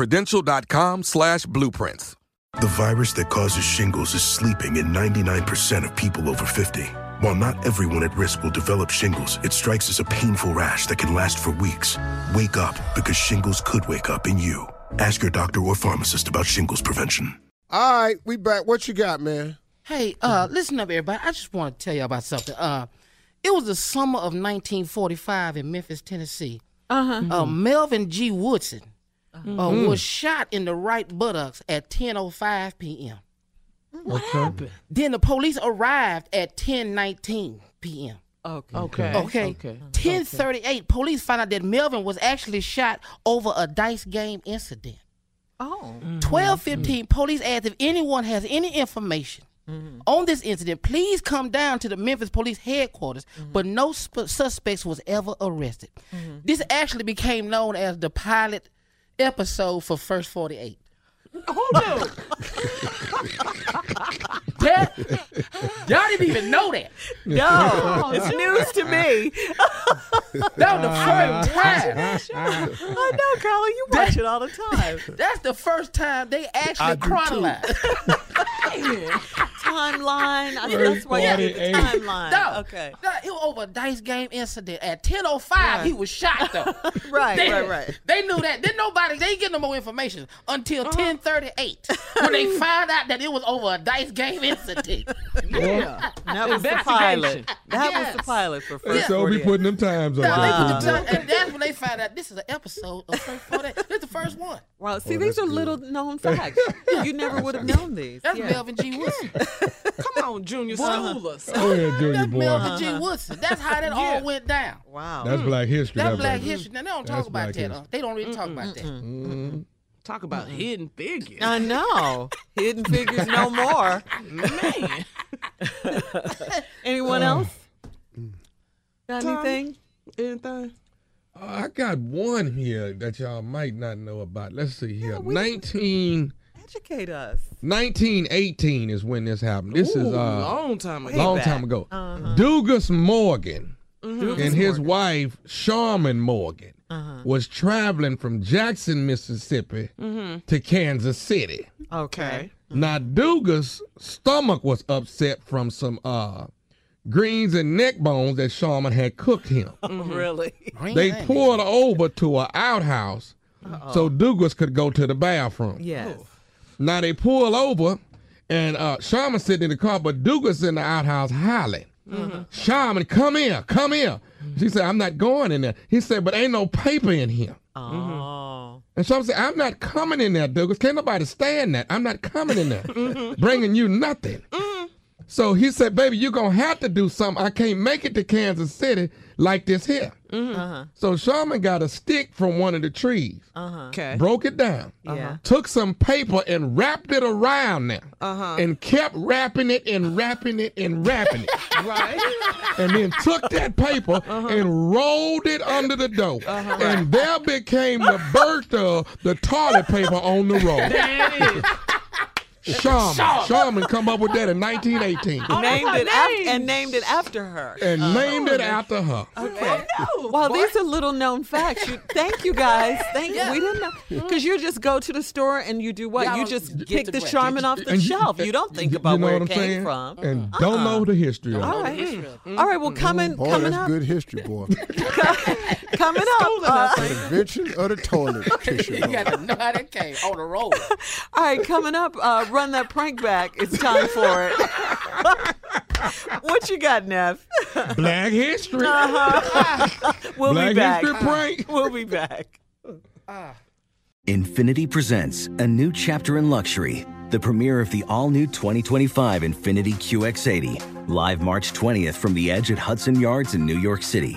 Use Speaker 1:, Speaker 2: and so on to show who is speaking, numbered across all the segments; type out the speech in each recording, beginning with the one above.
Speaker 1: prudential.com slash blueprints.
Speaker 2: The virus that causes shingles is sleeping in 99% of people over 50. While not everyone at risk will develop shingles, it strikes as a painful rash that can last for weeks. Wake up because shingles could wake up in you. Ask your doctor or pharmacist about shingles prevention.
Speaker 3: All right, we back. What you got, man?
Speaker 4: Hey, uh, listen up, everybody. I just want to tell you about something. Uh, it was the summer of 1945 in Memphis, Tennessee.
Speaker 5: Uh-huh.
Speaker 4: Uh, Melvin G. Woodson uh,
Speaker 3: Mm.
Speaker 4: was shot in the right buttocks at 10:05 p.m.
Speaker 5: What happened?
Speaker 4: Then the police arrived at 10:19 p.m.
Speaker 5: Okay.
Speaker 4: Okay. Okay. 10:38, police found out that Melvin was actually shot over a dice game incident.
Speaker 5: Oh. Mm-hmm.
Speaker 4: 12:15, police asked if anyone has any information mm-hmm. on this incident, please come down to the Memphis Police headquarters. Mm-hmm. But no sp- suspects was ever arrested. This actually became known as the pilot episode for First 48.
Speaker 5: Hold on.
Speaker 4: That, y'all didn't even know that.
Speaker 5: No, it's news to me.
Speaker 4: That was the ah. first time.
Speaker 5: I know, Carla. You watch it all the time.
Speaker 4: That's the first time they actually
Speaker 5: I do too.
Speaker 4: chronologed.
Speaker 5: Timeline. I, that's why you did the timeline.
Speaker 4: No,
Speaker 5: Okay.
Speaker 4: no, it was over a dice game incident. At 10.05, he was shot, though.
Speaker 5: Right,
Speaker 4: they,
Speaker 5: right, right.
Speaker 4: They knew that. Then nobody, they ain't getting no more information until uh-huh. 10.38 when they found out that it was over a dice game incident.
Speaker 5: Yeah. That was the pilot. That was the pilot for first.
Speaker 3: So we
Speaker 5: 48.
Speaker 3: putting them times on.
Speaker 4: Now, they put
Speaker 3: Facebook.
Speaker 4: the time- and that's when they found out this is an episode of First 48. This is the first one.
Speaker 5: Wow. See,
Speaker 3: Oh,
Speaker 5: these are
Speaker 3: good.
Speaker 5: little known facts. you never would have known these.
Speaker 4: That's
Speaker 5: yeah.
Speaker 4: Melvin G. Woodson.
Speaker 6: Come on, Junior, school us.
Speaker 3: Go ahead, Junior
Speaker 4: That's
Speaker 3: boy.
Speaker 4: Melvin G. Woodson. That's how that all went down.
Speaker 5: Wow.
Speaker 3: That's Black History.
Speaker 4: That's
Speaker 3: that
Speaker 4: Black
Speaker 3: brother.
Speaker 4: history. Now, they don't talk about
Speaker 3: Black
Speaker 4: that.
Speaker 3: history.
Speaker 4: They don't really talk about that.
Speaker 3: Mhm.
Speaker 6: Talk about hidden figures.
Speaker 5: I know. Hidden figures no more.
Speaker 6: Man.
Speaker 5: Anyone
Speaker 3: Uh,
Speaker 5: else? Got
Speaker 6: Tom?
Speaker 5: anything?
Speaker 6: Anything?
Speaker 3: Uh, I got one here that y'all might not know about. Let's see here.
Speaker 5: we-
Speaker 3: 19,
Speaker 5: Educate us.
Speaker 3: 1918 is when this happened. This is
Speaker 6: a
Speaker 3: uh
Speaker 6: long time ago.
Speaker 3: long time ago.
Speaker 5: Uh-huh.
Speaker 3: Dugas Morgan
Speaker 5: Mhm.
Speaker 3: and his wife Sharman Morgan. was traveling from Jackson, Mississippi to Kansas City.
Speaker 5: Okay.
Speaker 3: Now Duga's stomach was upset from some uh greens and neck bones that Sharman had cooked him.
Speaker 5: Oh,
Speaker 4: really?
Speaker 3: They
Speaker 4: onion.
Speaker 3: pulled over to an outhouse so Dugas could go to the bathroom.
Speaker 5: Yes.
Speaker 3: Now they pull over, and uh, Sharman sitting in the car, but Dugas in the outhouse howling. Mm-hmm. Sharman, come here, come here. She said, I'm not going in there. He said, but ain't no paper in here.
Speaker 5: Oh.
Speaker 3: And Sharman said, I'm not coming in there, Douglas. Can't nobody stand that. I'm not coming in there, bringing you nothing. Mm-hmm. So he said, baby, you're going to have to do something. I can't make it to Kansas City like this here. Mm-hmm. Uh-huh. So Sharman got a stick from one of the trees, uh-huh.
Speaker 6: Okay.
Speaker 3: broke it down,
Speaker 5: Yeah. Uh-huh.
Speaker 3: took some paper and wrapped it around there, and kept wrapping it and wrapping it and wrapping it.
Speaker 6: Right.
Speaker 3: and then took that paper and rolled it under the door. And there became the birth of the toilet paper on the road.
Speaker 6: There it is.
Speaker 3: Sharman. Sharman come up with that in 1918
Speaker 5: named it after and named it after her.
Speaker 3: and named it after her.
Speaker 5: Okay. Oh, no, well, these are little known facts. You, thank you guys. Thank you. We didn't know because you just go to the store and you do what?
Speaker 4: Yeah,
Speaker 5: you
Speaker 4: I'll
Speaker 5: just
Speaker 4: get
Speaker 5: pick
Speaker 4: the
Speaker 5: the. Charmin off the
Speaker 3: And you-
Speaker 5: shelf. You don't think about
Speaker 3: You
Speaker 5: about
Speaker 3: know
Speaker 5: where
Speaker 3: what
Speaker 5: it
Speaker 3: I'm
Speaker 5: came
Speaker 3: saying?
Speaker 5: from.
Speaker 3: And don't know the history of
Speaker 5: All
Speaker 3: it.
Speaker 5: right. All right. Well, coming
Speaker 7: Boy,
Speaker 5: coming
Speaker 7: that's
Speaker 5: up,
Speaker 7: good history, boy.
Speaker 5: coming up. uh,
Speaker 7: Invention of the toilet tissue.
Speaker 4: You got to know how that came on the road.
Speaker 5: all right, coming up. Uh, run that prank back. It's time for it. what you got, Neff?
Speaker 3: Black history. Uh-huh.
Speaker 5: We'll
Speaker 3: Black
Speaker 5: be back.
Speaker 3: history prank.
Speaker 5: We'll be back.
Speaker 8: Ah. Infiniti presents a new chapter in luxury, the premiere of the all new 2025 Infiniti QX80, live March 20th from the edge at Hudson Yards in New York City,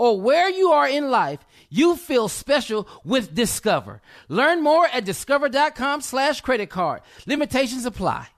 Speaker 4: or where you are in life, you feel special with Discover. Learn more at discover.com slash credit card. Limitations apply.